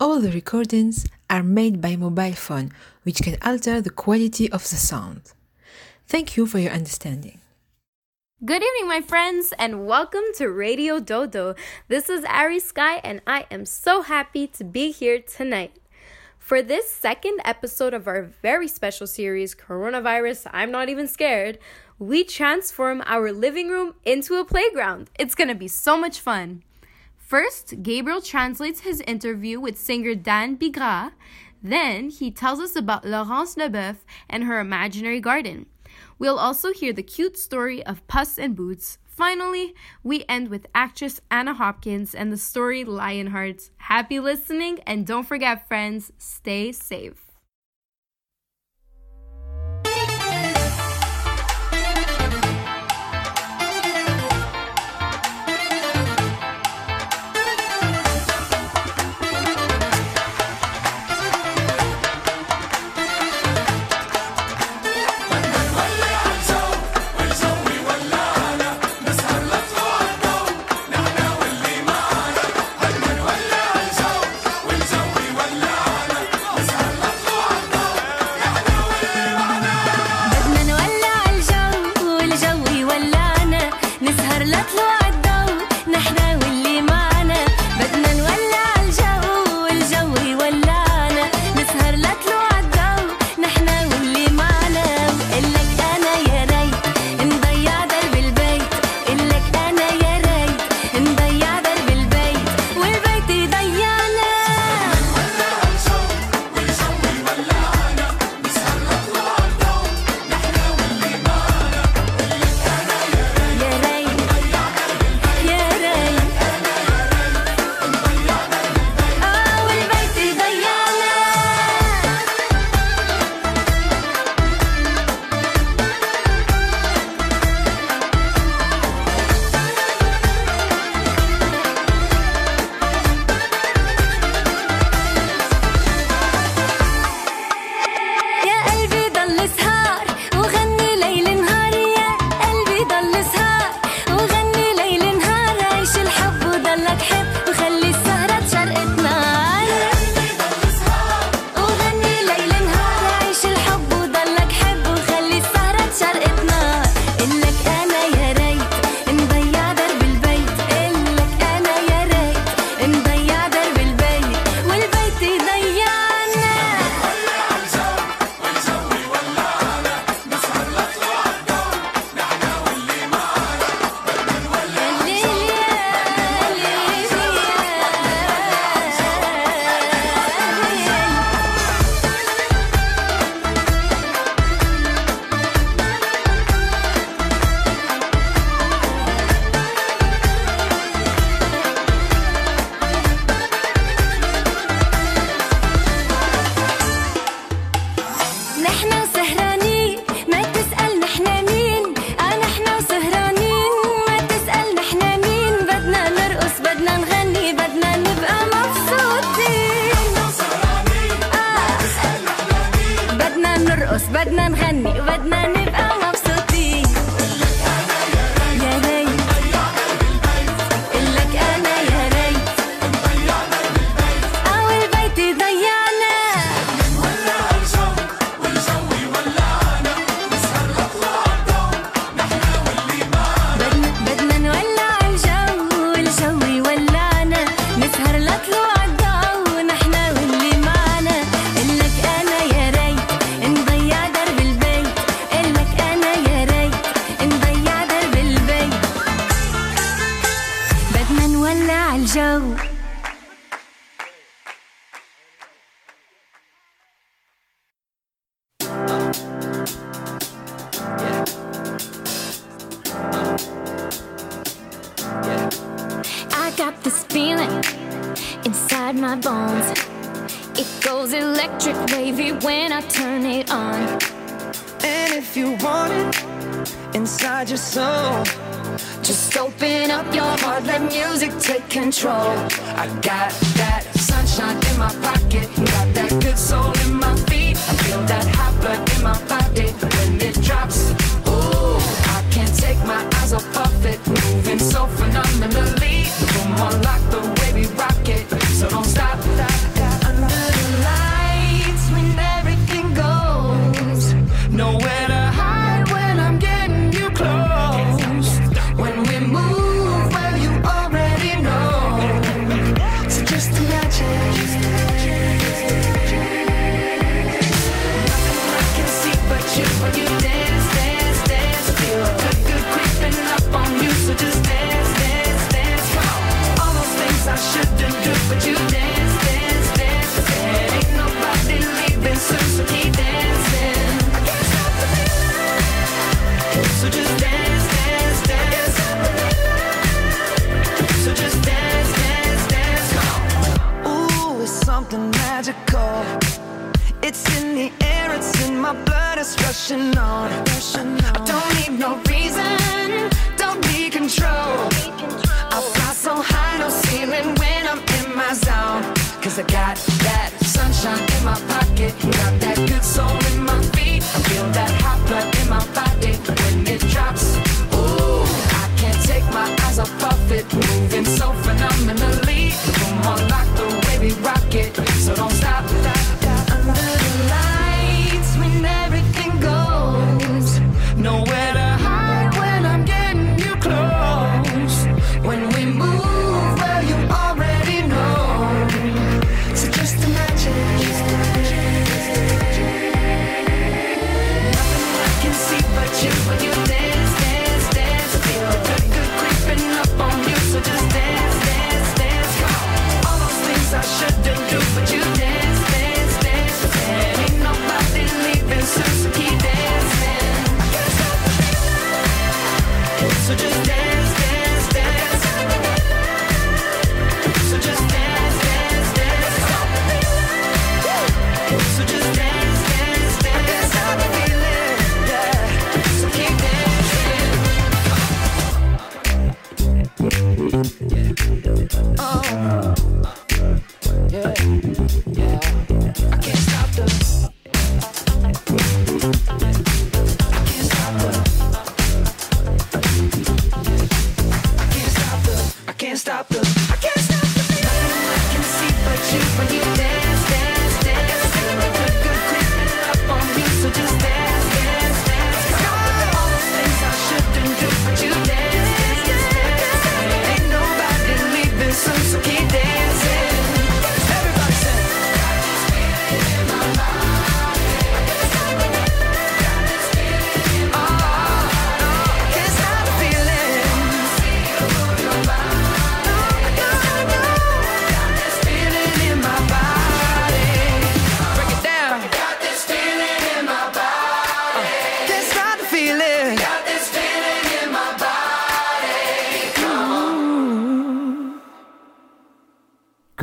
all the recordings are made by mobile phone, which can alter the quality of the sound. Thank you for your understanding. Good evening, my friends, and welcome to Radio Dodo. This is Ari Sky, and I am so happy to be here tonight. For this second episode of our very special series, Coronavirus I'm Not Even Scared, we transform our living room into a playground. It's gonna be so much fun. First, Gabriel translates his interview with singer Dan Bigras. Then, he tells us about Laurence Leboeuf and her imaginary garden. We'll also hear the cute story of Puss and Boots. Finally, we end with actress Anna Hopkins and the story Lionhearts. Happy listening, and don't forget, friends, stay safe. My bones. It goes electric wavy when I turn it on. And if you want it inside your soul, just open up your heart, let music take control. I got that sunshine in my pocket, got that good soul in my feet. I feel that hot blood in my body when it drops. Ooh, I can't take my eyes off of it, moving so phenomenally. It's rushing on. I don't need no reason, don't need control. I fly so high, no ceiling when I'm in my zone. Cause I got that sunshine in my pocket, got that good soul in my feet. I feel that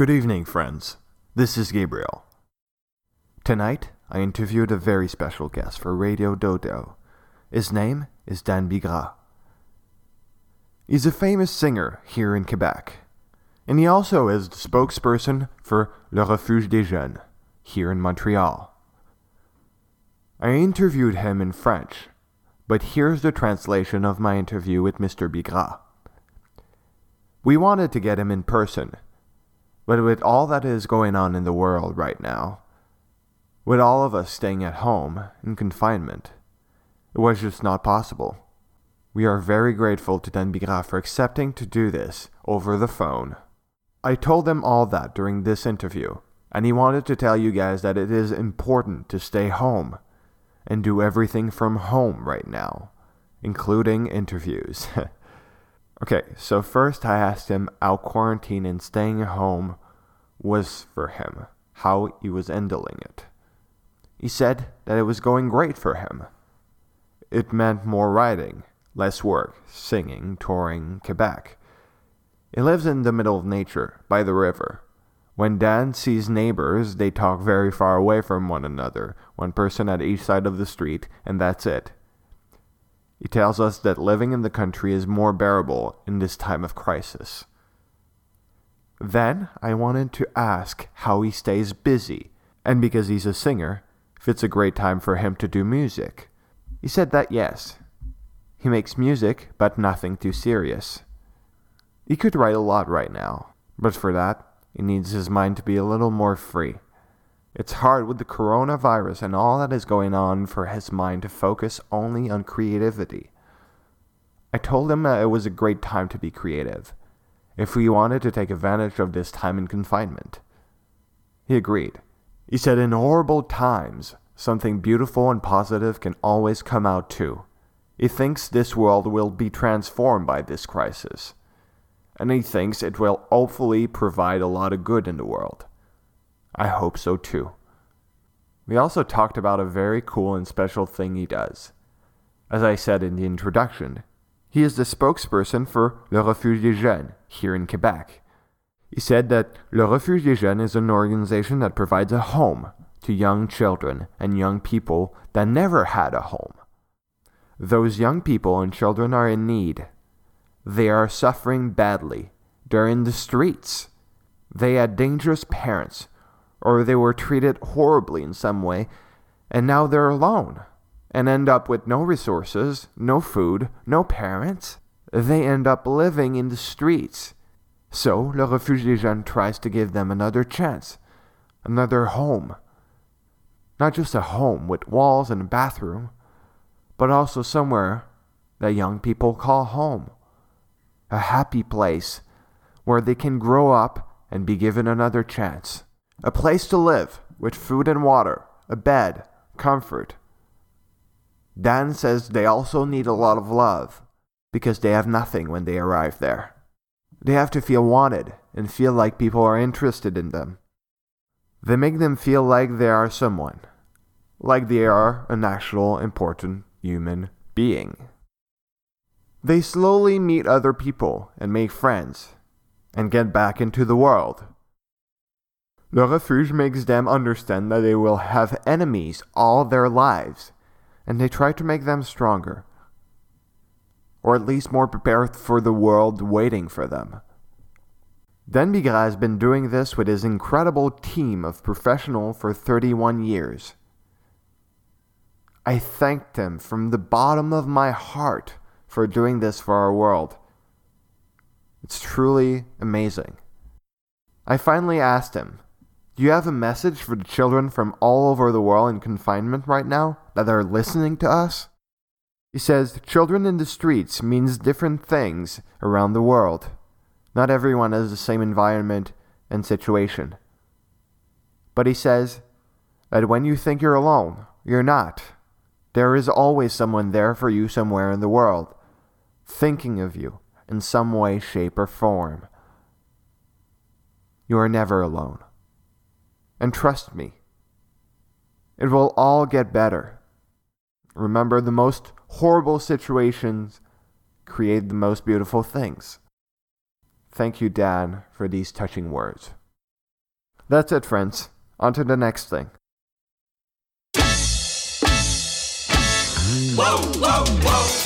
Good evening, friends. This is Gabriel. Tonight, I interviewed a very special guest for Radio Dodo. His name is Dan Bigras. He's a famous singer here in Quebec, and he also is the spokesperson for Le Refuge des Jeunes here in Montreal. I interviewed him in French, but here's the translation of my interview with Mr. Bigras. We wanted to get him in person, but with all that is going on in the world right now, with all of us staying at home in confinement, it was just not possible. We are very grateful to Dan Bigras for accepting to do this over the phone. I told them all that during this interview, and he wanted to tell you guys that it is important to stay home and do everything from home right now, including interviews. okay, so first I asked him how quarantine and staying at home was for him, how he was handling it. He said that it was going great for him. It meant more writing, less work, singing, touring Quebec. He lives in the middle of nature, by the river, When Dan sees neighbors, they talk very far away from one another, one person at each side of the street, and that's it. He tells us that living in the country is more bearable in this time of crisis. Then I wanted to ask how he stays busy, and because he's a singer, if it's a great time for him to do music. He said that yes. He makes music, but nothing too serious. He could write a lot right now, but for that, he needs his mind to be a little more free. It's hard with the coronavirus and all that is going on for his mind to focus only on creativity. I told him that it was a great time to be creative, if we wanted to take advantage of this time in confinement. He agreed. He said in horrible times, something beautiful and positive can always come out too. He thinks this world will be transformed by this crisis. And he thinks it will hopefully provide a lot of good in the world. I hope so too. We also talked about a very cool and special thing he does. As I said in the introduction, he is the spokesperson for Le Refuge des Jeunes here in Quebec. He said that Le Refuge des Jeunes is an organization that provides a home to young children and young people that never had a home. Those young people and children are in need. They are suffering badly. They're in the streets. They had dangerous parents, or they were treated horribly in some way, and now they're alone and end up with no resources, no food, no parents. They end up living in the streets. So, Le Refuge des Jeunes tries to give them another chance, another home. Not just a home with walls and a bathroom, but also somewhere that young people call home. A happy place where they can grow up and be given another chance. A place to live with food and water, a bed, comfort. Dan says they also need a lot of love because they have nothing when they arrive there. They have to feel wanted and feel like people are interested in them. They make them feel like they are someone, like they are an actual important human being. They slowly meet other people and make friends and get back into the world. Le Refuge makes them understand that they will have enemies all their lives, and they try to make them stronger, or at least more prepared for the world waiting for them. Dan has been doing this with his incredible team of professionals for 31 years. I thanked him from the bottom of my heart for doing this for our world. It's truly amazing. I finally asked him, Do you have a message for the children from all over the world in confinement right now that are listening to us? He says, Children in the streets means different things around the world. Not everyone has the same environment and situation. But he says that when you think you're alone, you're not. There is always someone there for you somewhere in the world, thinking of you in some way, shape, or form. You are never alone. And trust me, it will all get better. Remember, the most horrible situations create the most beautiful things. Thank you, Dan, for these touching words. That's it, friends. On to the next thing. Whoa, whoa, whoa,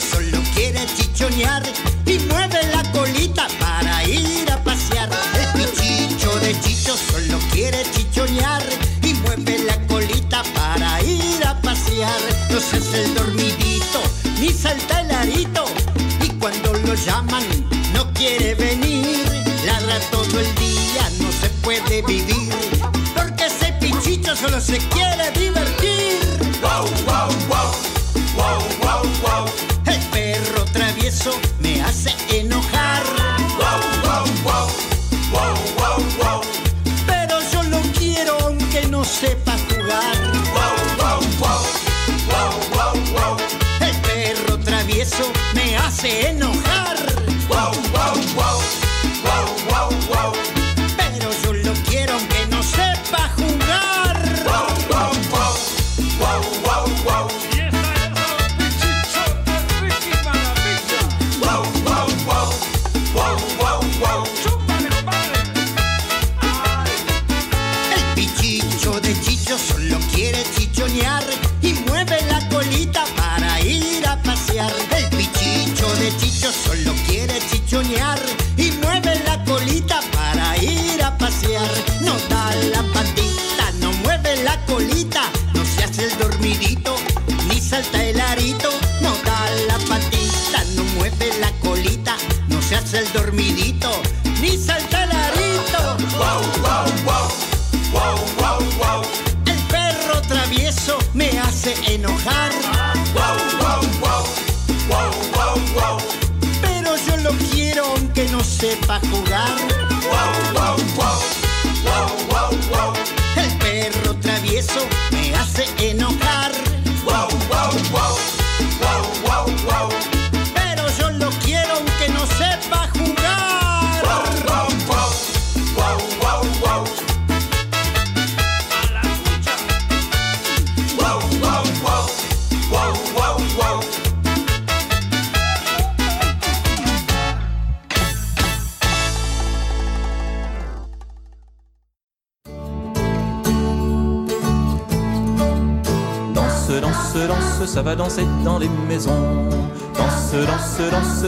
solo quiere chichonear y mueve la colita para ir a pasear. El pichicho de Chicho solo quiere chichonear y mueve la colita para ir a pasear. No se hace el dormidito ni salta el arito y cuando lo llaman no quiere venir. Ladra todo el día, no se puede vivir porque ese pichicho solo se quiere divertir. Wow, wow, wow, sepa jugar. Wow, wow, wow. Wow, wow, wow.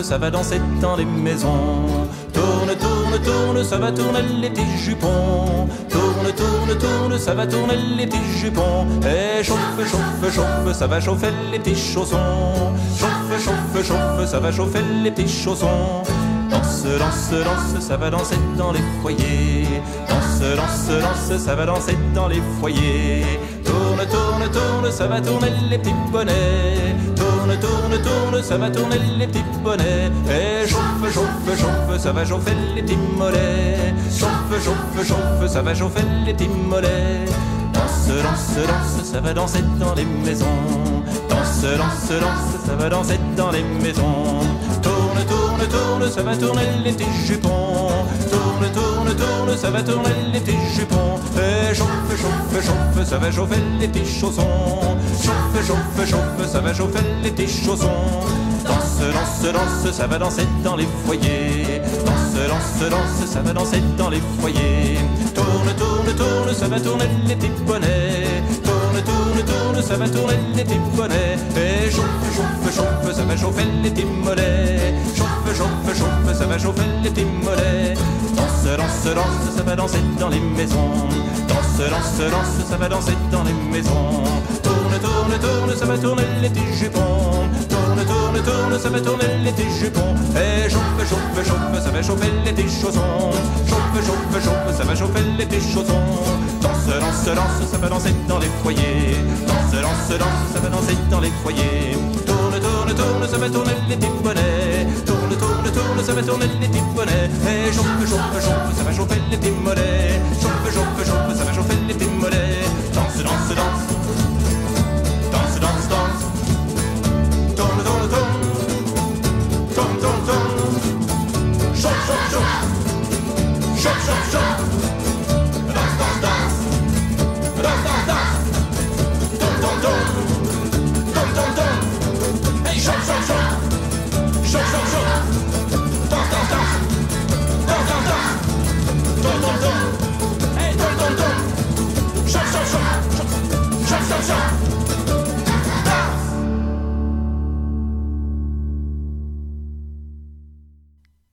Ça va danser dans les maisons. Tourne, tourne, tourne, ça va tourner les petits jupons. Tourne, tourne, tourne, ça va tourner les petits jupons. Et chauffe, chauffe, chauffe, ça va chauffer les petits chaussons. Chauffe, chauffe, chauffe, ça va chauffer les petits chaussons. Danse, danse, danse, ça va danser dans les foyers. Danse, danse, danse, ça va danser dans les foyers. Tourne, tourne, tourne, ça va tourner les petits bonnets. Tourne, tourne, tourne, ça va tourner les petits bonnets. Et chauffe, chauffe, chauffe, ça va chauffer les petits mollets. Chauffe, chauffe, chauffe, ça va chauffer les petits mollets. Danse, danse, danse, ça va danser dans les maisons. Danse, danse, danse, ça va danser dans les maisons. Tourne, ça va tourner petits jupons. Tourne, tourne, tourne, ça va tourner petits jupons. Et chauffe, chauffe, chauffe, ça va chauffer les petits chaussons. Chauffe, chauffe, chauffe, ça va chauffer les petits chaussons. Danse, danse, danse, ça va danser dans les foyers. Danse, danse, danse, ça va danser dans les foyers. Tourne, tourne, tourne, ça va tourner les petits bonnets. Tourne, tourne, ça va tourner les petits bonnets. Et chauffe, chauffe, chauffe, ça va chauffer les petits mollets. Chauffe, chauffe, chauffe, ça va chauffer les petits mollets. Danse, danse, danse, ça va danser dans les maisons. Danse, danse, danse, ça va danser dans les maisons. Tourne, tourne, ça va tourner les petits jupons. Tourne, tourne, tourne, ça va tourner les petits jupons. Et chauffe, chauffe, chauffe, ça va chauffer petits chaussons. Chauffe, chauffe, chauffe, ça va chauffer petits chaussons. Danse, danse, danse, ça va danser dans les foyers. Danse, danse, danse, ça va danser dans les foyers. Tourne, tourne, tourne, ça va tourner les petits bonnets. Tourne, tourne, tourne, ça va tourner les petits bonnets. Et chauffe, chauffe, chauffe, ça va chauffer les petits mollets. Chauffe, chauffe, chauffe, ça va chauffer mollets. Danse, danse, danse. Danse,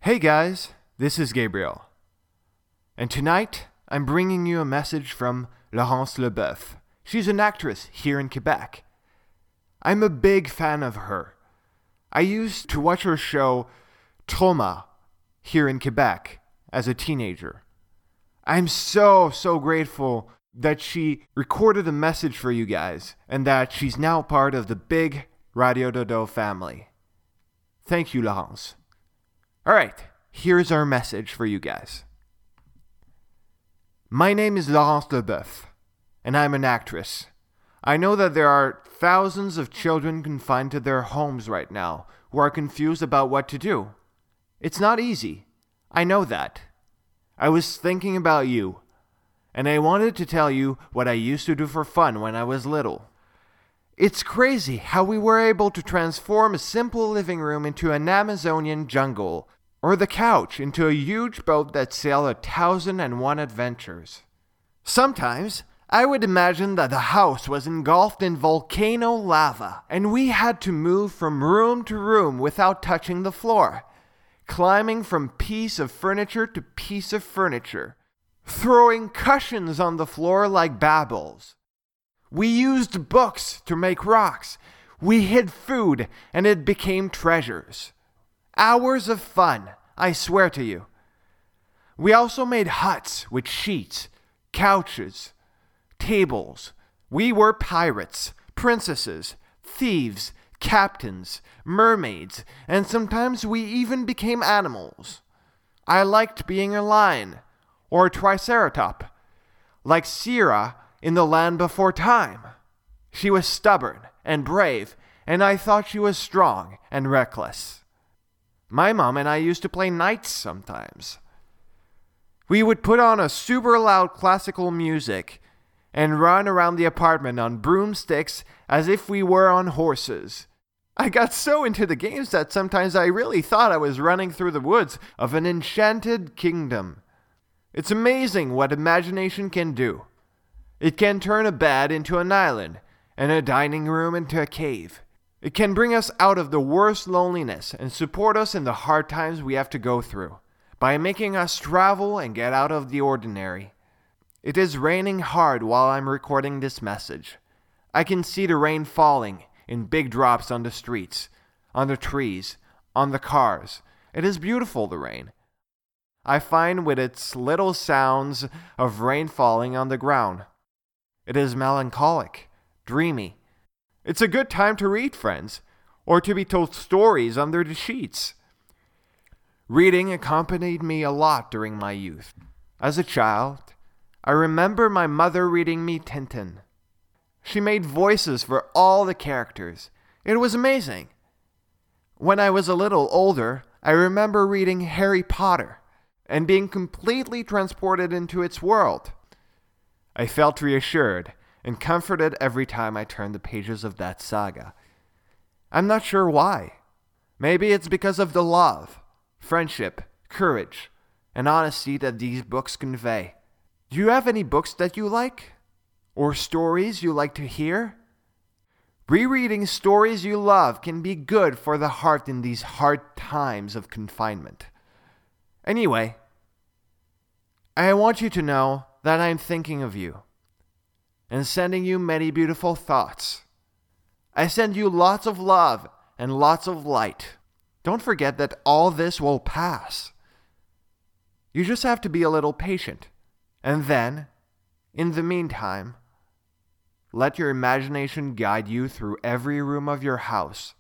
Hey guys, this is Gabriel. And tonight, I'm bringing you a message from Laurence Leboeuf. She's an actress here in Quebec. I'm a big fan of her. I used to watch her show Trauma here in Quebec as a teenager. I'm so, so grateful that she recorded a message for you guys and that she's now part of the big Radio Dodo family. Thank you, Laurence. All right, here's our message for you guys. My name is Laurence Leboeuf, and I'm an actress. I know that there are thousands of children confined to their homes right now who are confused about what to do. It's not easy. I know that. I was thinking about you, and I wanted to tell you what I used to do for fun when I was little. It's crazy how we were able to transform a simple living room into an Amazonian jungle, or the couch into a huge boat that sailed a thousand and one adventures. Sometimes I would imagine that the house was engulfed in volcano lava, and we had to move from room to room without touching the floor, climbing from piece of furniture to piece of furniture, throwing cushions on the floor like babbles. We used books to make rocks. We hid food, and it became treasures. Hours of fun, I swear to you. We also made huts with sheets, couches, tables. We were pirates, princesses, thieves, captains, mermaids, and sometimes we even became animals. I liked being a lion or a triceratop, like Cera in the land before time. She was stubborn and brave, and I thought she was strong and reckless. My mom and I used to play knights sometimes. We would put on a super loud classical music and run around the apartment on broomsticks as if we were on horses. I got so into the games that sometimes I really thought I was running through the woods of an enchanted kingdom. It's amazing what imagination can do. It can turn a bed into an island and a dining room into a cave. It can bring us out of the worst loneliness and support us in the hard times we have to go through by making us travel and get out of the ordinary. It is raining hard while I'm recording this message. I can see the rain falling in big drops on the streets, on the trees, on the cars. It is beautiful, the rain. I find with its little sounds of rain falling on the ground. It is melancholic, dreamy. It's a good time to read, friends, or to be told stories under the sheets. Reading accompanied me a lot during my youth. As a child, I remember my mother reading me Tintin. She made voices for all the characters. It was amazing. When I was a little older, I remember reading Harry Potter and being completely transported into its world. I felt reassured and comforted every time I turned the pages of that saga. I'm not sure why. Maybe it's because of the love, friendship, courage, and honesty that these books convey. Do you have any books that you like? Or stories you like to hear? Rereading stories you love can be good for the heart in these hard times of confinement. Anyway, I want you to know that I'm thinking of you and sending you many beautiful thoughts. I send you lots of love and lots of light. Don't forget that all this will pass. You just have to be a little patient. And then, in the meantime, let your imagination guide you through every room of your house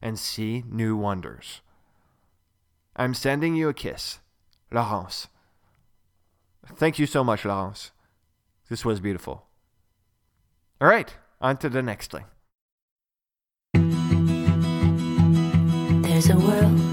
and see new wonders. I'm sending you a kiss, Laurence. Thank you so much, Laurence. This was beautiful. All right, on to the next thing. There's a world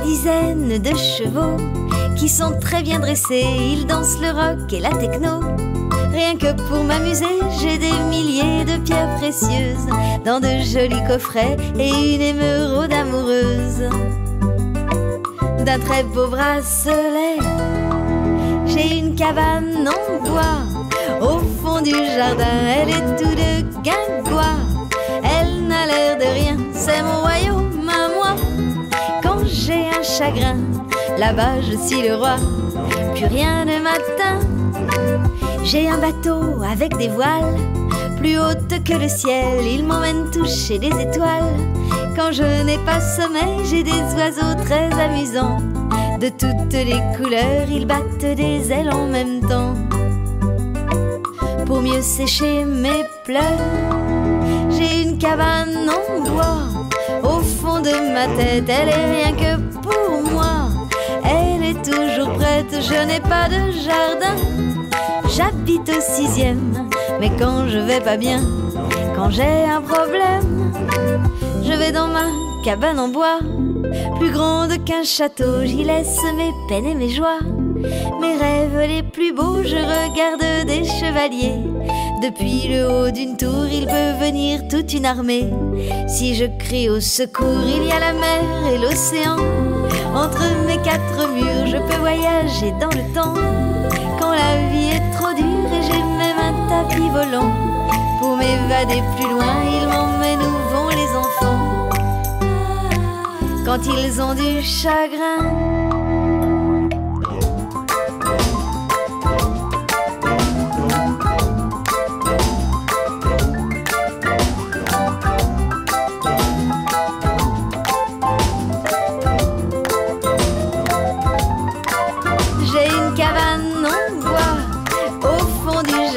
des dizaines de chevaux qui sont très bien dressés, ils dansent le rock et la techno. Rien que pour m'amuser, j'ai des milliers de pierres précieuses dans de jolis coffrets et une émeraude amoureuse d'un très beau bracelet. J'ai une cabane en bois au fond du jardin, elle est toute de guingois. Elle n'a l'air de rien, c'est mon royaume là-bas je suis le roi, plus rien ne m'atteint. J'ai un bateau avec des voiles plus hautes que le ciel, il m'emmène toucher des étoiles. Quand je n'ai pas sommeil, j'ai des oiseaux très amusants. De toutes les couleurs, ils battent des ailes en même temps. Pour mieux sécher mes pleurs, j'ai une cabane en bois. De ma tête, elle est rien que pour moi. Elle est toujours prête, je n'ai pas de jardin. J'habite au sixième, mais quand je vais pas bien, quand j'ai un problème, je vais dans ma cabane en bois, plus grande qu'un château, j'y laisse mes peines et mes joies. Mes rêves les plus beaux, je regarde des chevaliers. Depuis le haut d'une tour, il peut venir toute une armée. Si je crie au secours, il y a la mer et l'océan. Entre mes quatre murs, je peux voyager dans le temps. Quand la vie est trop dure et j'ai même un tapis volant. Pour m'évader plus loin, il m'emmène où vont les enfants. Quand ils ont du chagrin.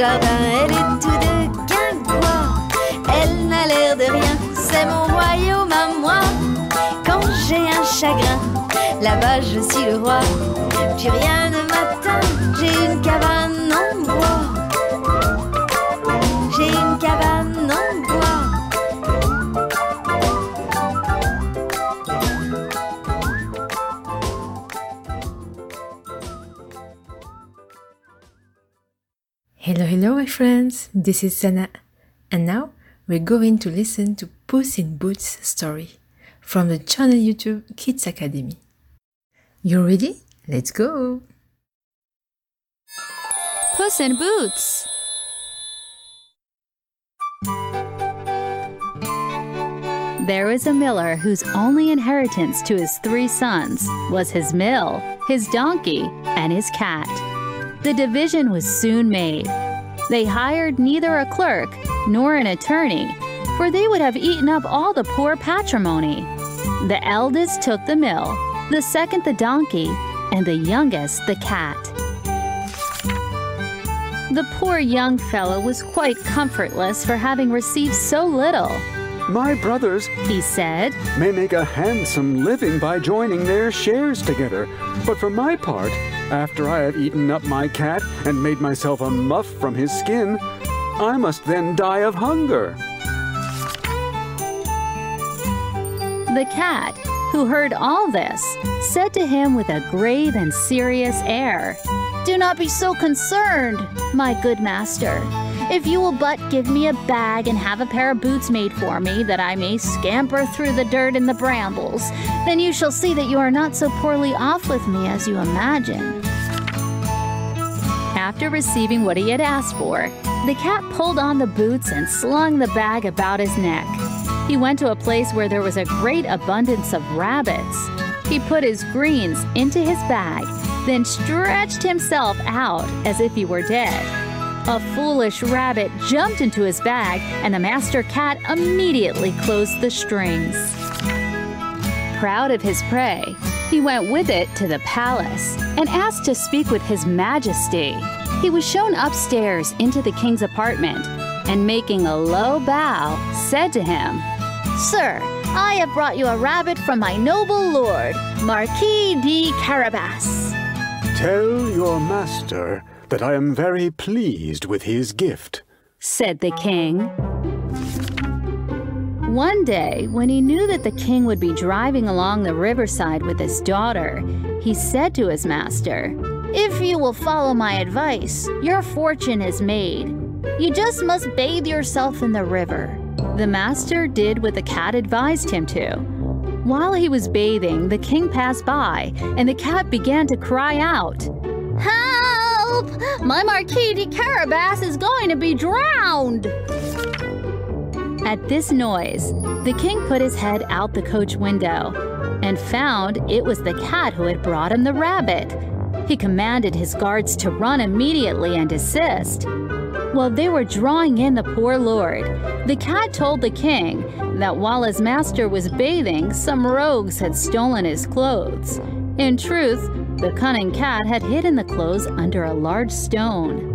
Elle est toute de guingois. Elle n'a l'air de rien, c'est mon royaume à moi. Quand j'ai un chagrin, là-bas je suis le roi. Plus rien ne m'atteint, j'ai une cabane Hello, hello, my friends. This is Sana, and now we're going to listen to Puss in Boots' story from the channel YouTube Kids Academy. You ready? Let's go! Puss in Boots. There was a miller whose only inheritance to his three sons was his mill, his donkey, and his cat. The division was soon made. They hired neither a clerk nor an attorney, for they would have eaten up all the poor patrimony. The eldest took the mill, the second the donkey, and the youngest the cat. The poor young fellow was quite comfortless for having received so little. My brothers, he said, may make a handsome living by joining their shares together. But for my part, after I have eaten up my cat and made myself a muff from his skin, I must then die of hunger. The cat, who heard all this, said to him with a grave and serious air, Do not be so concerned, my good master. If you will but give me a bag and have a pair of boots made for me, that I may scamper through the dirt and the brambles, then you shall see that you are not so poorly off with me as you imagine. After receiving what he had asked for, the cat pulled on the boots and slung the bag about his neck. He went to a place where there was a great abundance of rabbits. He put his greens into his bag, then stretched himself out as if he were dead. A foolish rabbit jumped into his bag, and the master cat immediately closed the strings. Proud of his prey, he went with it to the palace and asked to speak with His Majesty. He was shown upstairs into the king's apartment and, making a low bow, said to him, Sir, I have brought you a rabbit from my noble lord, Marquis de Carabas. Tell your master that I am very pleased with his gift, said the king. One day, when he knew that the king would be driving along the riverside with his daughter, he said to his master, If you will follow my advice, your fortune is made. You just must bathe yourself in the river. The master did what the cat advised him to. While he was bathing, the king passed by, and the cat began to cry out, Help! My Marquis de Carabas is going to be drowned! At this noise, the king put his head out the coach window and found it was the cat who had brought him the rabbit. He commanded his guards to run immediately and assist. While they were drawing in the poor lord, the cat told the king that while his master was bathing, some rogues had stolen his clothes. In truth, the cunning cat had hidden the clothes under a large stone.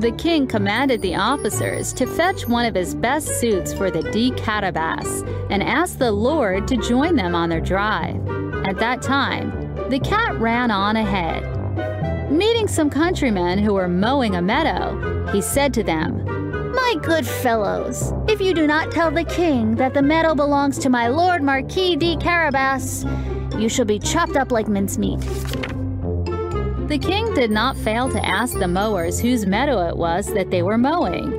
The king commanded the officers to fetch one of his best suits for the Carabas and asked the lord to join them on their drive. At that time, the cat ran on ahead. Meeting some countrymen who were mowing a meadow, he said to them, My good fellows, if you do not tell the king that the meadow belongs to my lord Marquis de Carabas, you shall be chopped up like mincemeat. The king did not fail to ask the mowers whose meadow it was that they were mowing.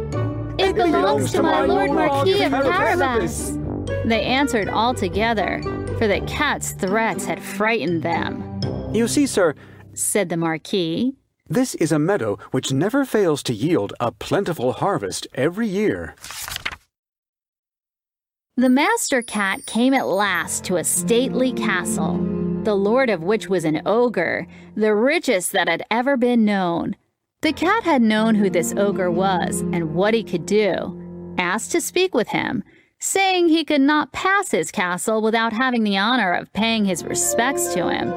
It, it belongs, belongs to my lord Marquis of Carabas. They answered all together, for the cat's threats had frightened them. You see, sir, said the Marquis, this is a meadow which never fails to yield a plentiful harvest every year. The master cat came at last to a stately castle the lord of which was an ogre, the richest that had ever been known. The cat had known who this ogre was and what he could do, asked to speak with him, saying he could not pass his castle without having the honor of paying his respects to him.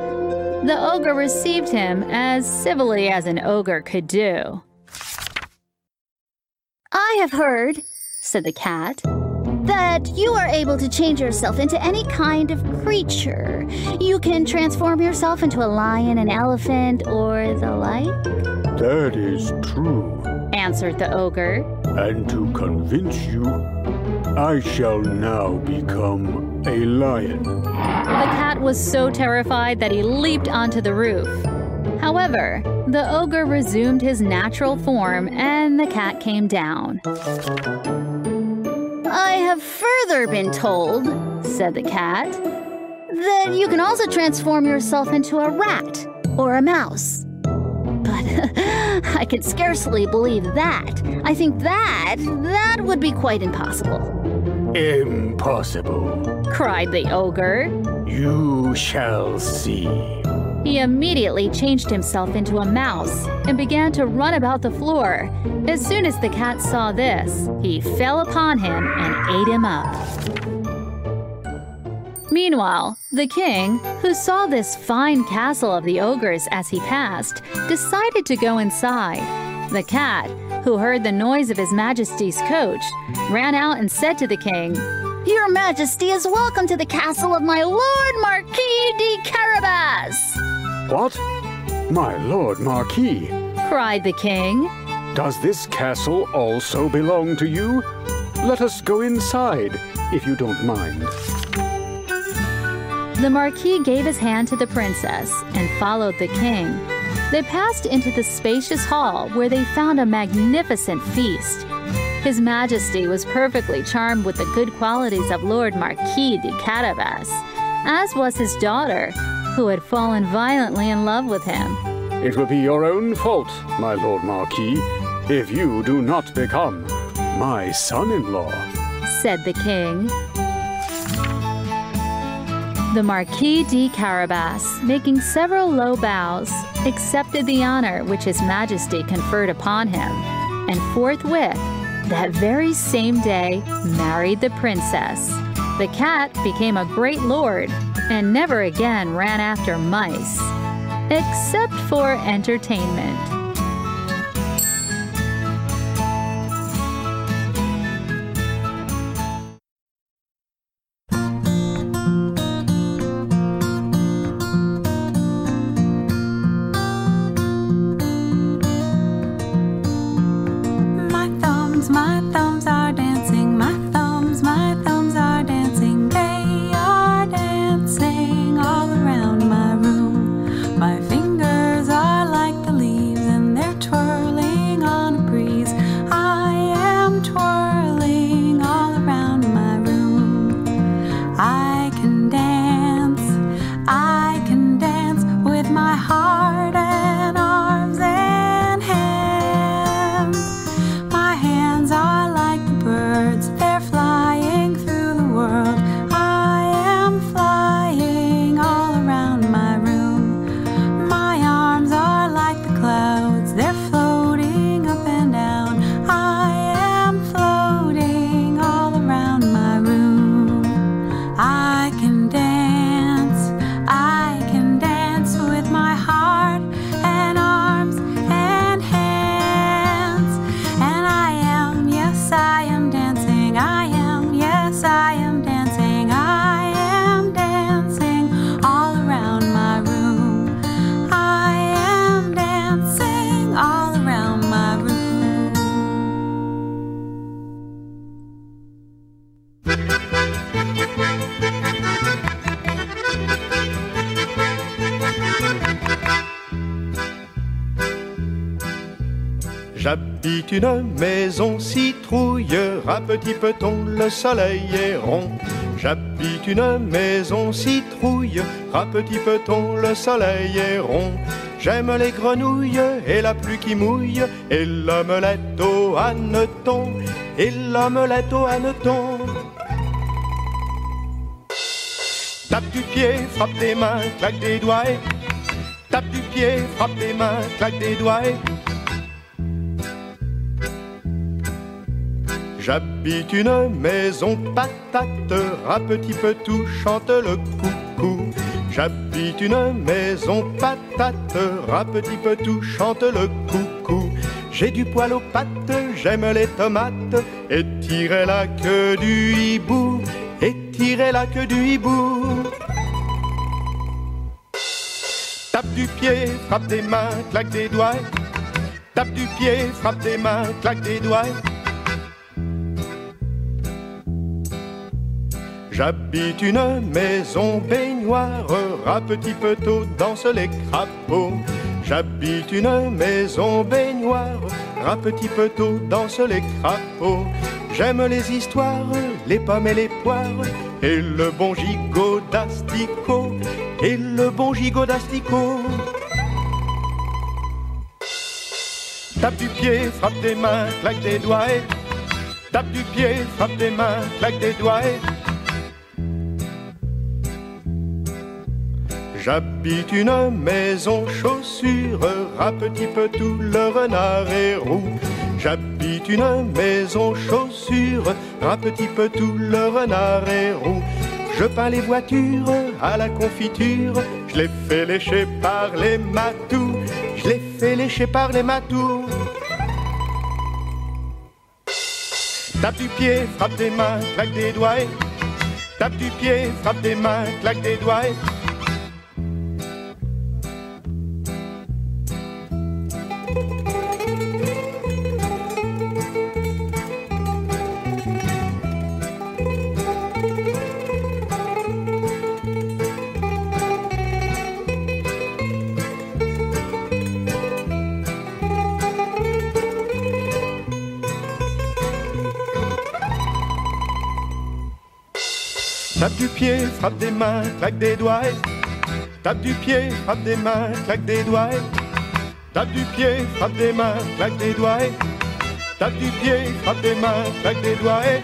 The ogre received him as civilly as an ogre could do. I have heard, said the cat, that you are able to change yourself into any kind of creature. You can transform yourself into a lion, an elephant, or the like? That is true, answered the ogre. And to convince you, I shall now become a lion. The cat was so terrified that he leaped onto the roof. However, the ogre resumed his natural form and the cat came down. I have further been told, said the cat, that you can also transform yourself into a rat or a mouse. But I can scarcely believe that. I think that that would be quite impossible. Impossible, cried the ogre. You shall see. He immediately changed himself into a mouse and began to run about the floor. As soon as the cat saw this, he fell upon him and ate him up. Meanwhile, the king, who saw this fine castle of the ogres as he passed, decided to go inside. The cat, who heard the noise of His Majesty's coach, ran out and said to the king, Your Majesty is welcome to the castle of my Lord Marquis de Carabas. What? My lord Marquis, cried the king. Does this castle also belong to you? Let us go inside, if you don't mind. The Marquis gave his hand to the princess and followed the king. They passed into the spacious hall where they found a magnificent feast. His Majesty was perfectly charmed with the good qualities of Lord Marquis de Carabas, as was his daughter, who had fallen violently in love with him. It will be your own fault, my Lord Marquis, if you do not become my son in law, said the king. The Marquis de Carabas, making several low bows, accepted the honor which His Majesty conferred upon him, and forthwith, that very same day, married the princess. The cat became a great lord and never again ran after mice, except for entertainment. J'habite une maison citrouille, à petit peton, le soleil est rond. J'habite une maison citrouille, à petit peton, le soleil est rond. J'aime les grenouilles et la pluie qui mouille, et l'omelette au hanneton, et l'omelette au hanneton. Tape du pied, frappe des mains, claque des doigts. et- Frappe des mains, claque des doigts. J'habite une maison patate, un petit peu tout chante le coucou. J'habite une maison patate, un petit peu tout chante le coucou. J'ai du poil aux pattes, j'aime les tomates, et tirer la queue du hibou, et tirer la queue du hibou. Tape du pied, frappe des mains, claque des doigts. Tape du pied, frappe des mains, claque des doigts. J'habite une maison baignoire, un petit peu tôt dansent les crapauds. J'habite une maison baignoire, un petit peu tôt dansent les crapauds. J'aime les histoires, les pommes et les poires, et le bon gigot d'asticot, et le bon gigot d'asticot. Tape du pied, frappe des mains, claque des doigts. Tape du pied, frappe des mains, claque des doigts. J'habite une maison chaussure, un petit peu tout le renard est roux. J'habite une maison chaussure, un petit peu tout le renard est roux. Je peins les voitures à la confiture, je les fais lécher par les matous, je les fais lécher par les matous. Tape du pied, frappe des mains, claque des doigts. Tape du pied, frappe des mains, claque des doigts. Pied, frappe des mains, claque des doigts. Tape du pied, frappe des mains, claque des doigts. Tape du pied, frappe des mains, claque des doigts. Tape du pied, frappe des mains, claque des doigts.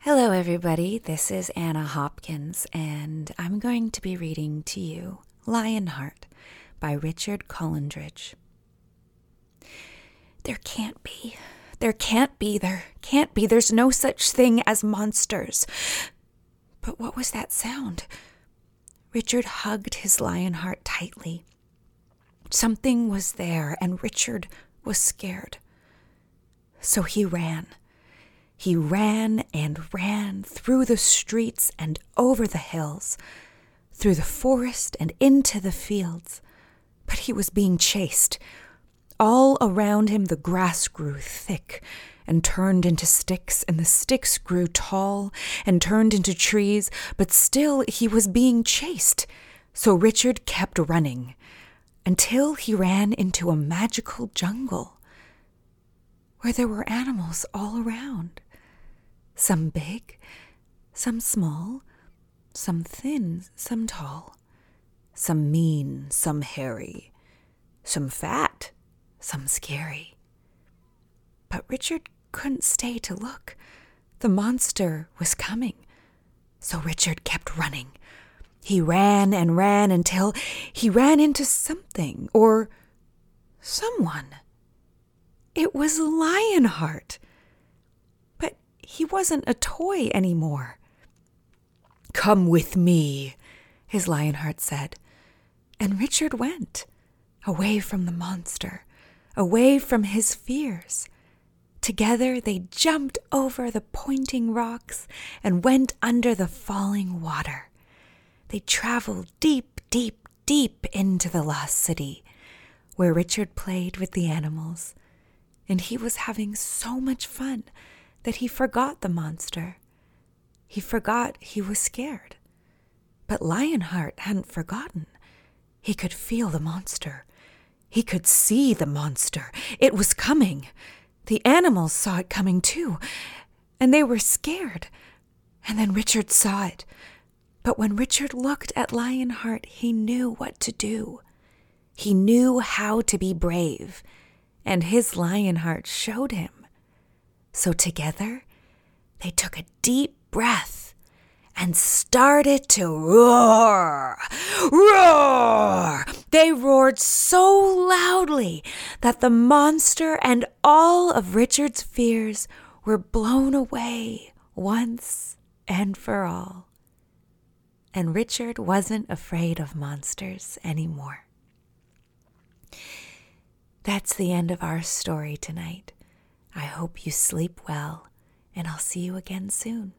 Hello, everybody. This is Anna Hopkins, and I'm going to be reading to you Lionheart by Richard Collingridge. There can't be. There can't be. There can't be. There's no such thing as monsters. But what was that sound? Richard hugged his Lionheart tightly. Something was there, and Richard was scared. So he ran. He ran and ran through the streets and over the hills, through the forest and into the fields. But he was being chased. All around him, the grass grew thick and turned into sticks, and the sticks grew tall and turned into trees, but still he was being chased. So Richard kept running until he ran into a magical jungle where there were animals all around some big, some small, some thin, some tall, some mean, some hairy, some fat, some scary. But Richard couldn't stay to look. The monster was coming. So Richard kept running. He ran and ran until he ran into something or someone. It was Lionheart But he wasn't a toy anymore. Come with me, his Lionheart said. And Richard went, away from the monster, away from his fears. Together they jumped over the pointing rocks and went under the falling water. They traveled deep, deep, deep into the lost city, where Richard played with the animals. And he was having so much fun that he forgot the monster. He forgot he was scared. But Lionheart hadn't forgotten. He could feel the monster. He could see the monster. It was coming. The animals saw it coming too, and they were scared. And then Richard saw it. But when Richard looked at Lionheart, he knew what to do. He knew how to be brave, and his Lionheart showed him. So together, they took a deep breath and started to roar. Roar! They roared so loudly that the monster and all of Richard's fears were blown away once and for all. And Richard wasn't afraid of monsters anymore. That's the end of our story tonight. I hope you sleep well, and I'll see you again soon.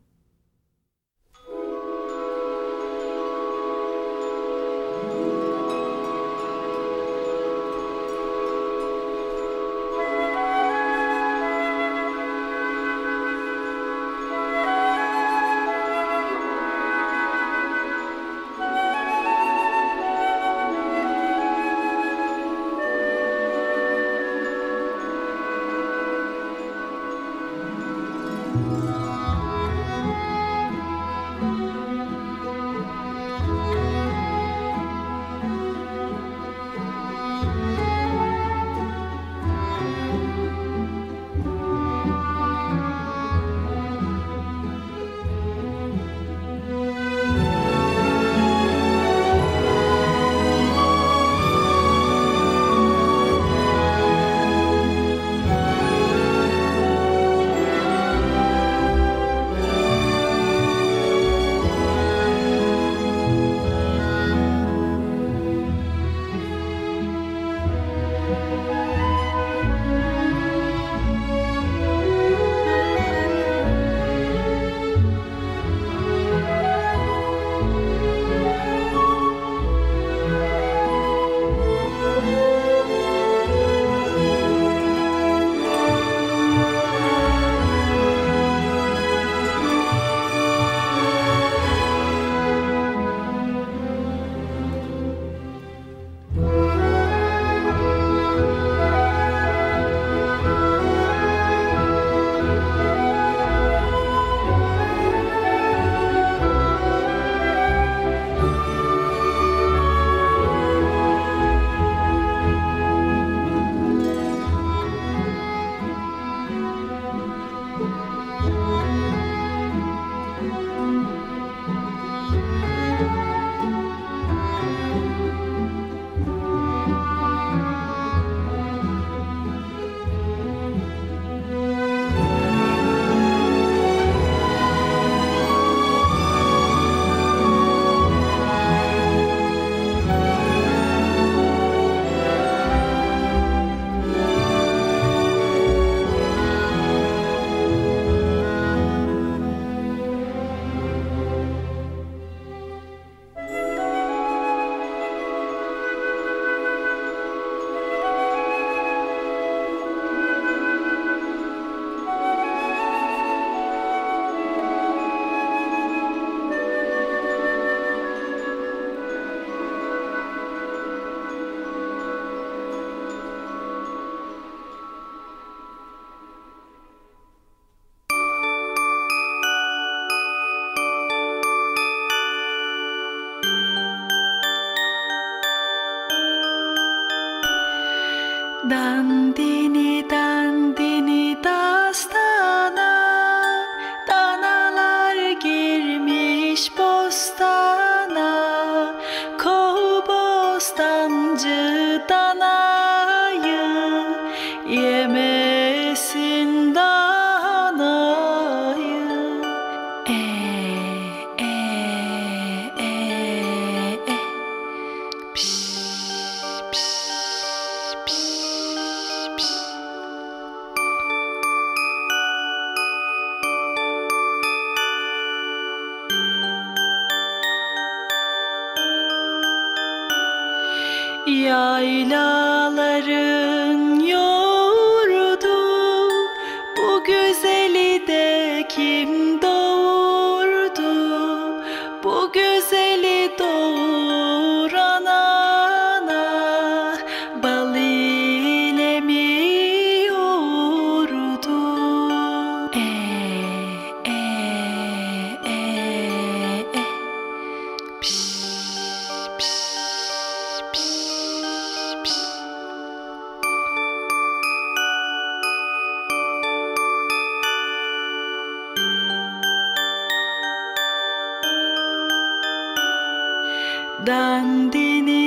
Dandini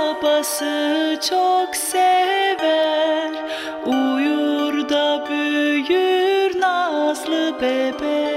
babası çok sever. Uyur da büyür nazlı bebek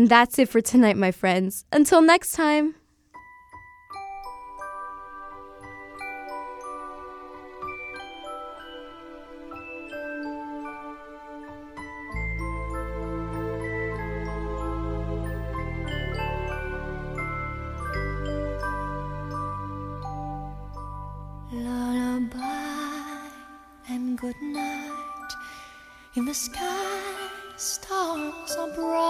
And that's it for tonight, my friends. Until next time. in the sky, stars are bright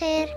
Áger.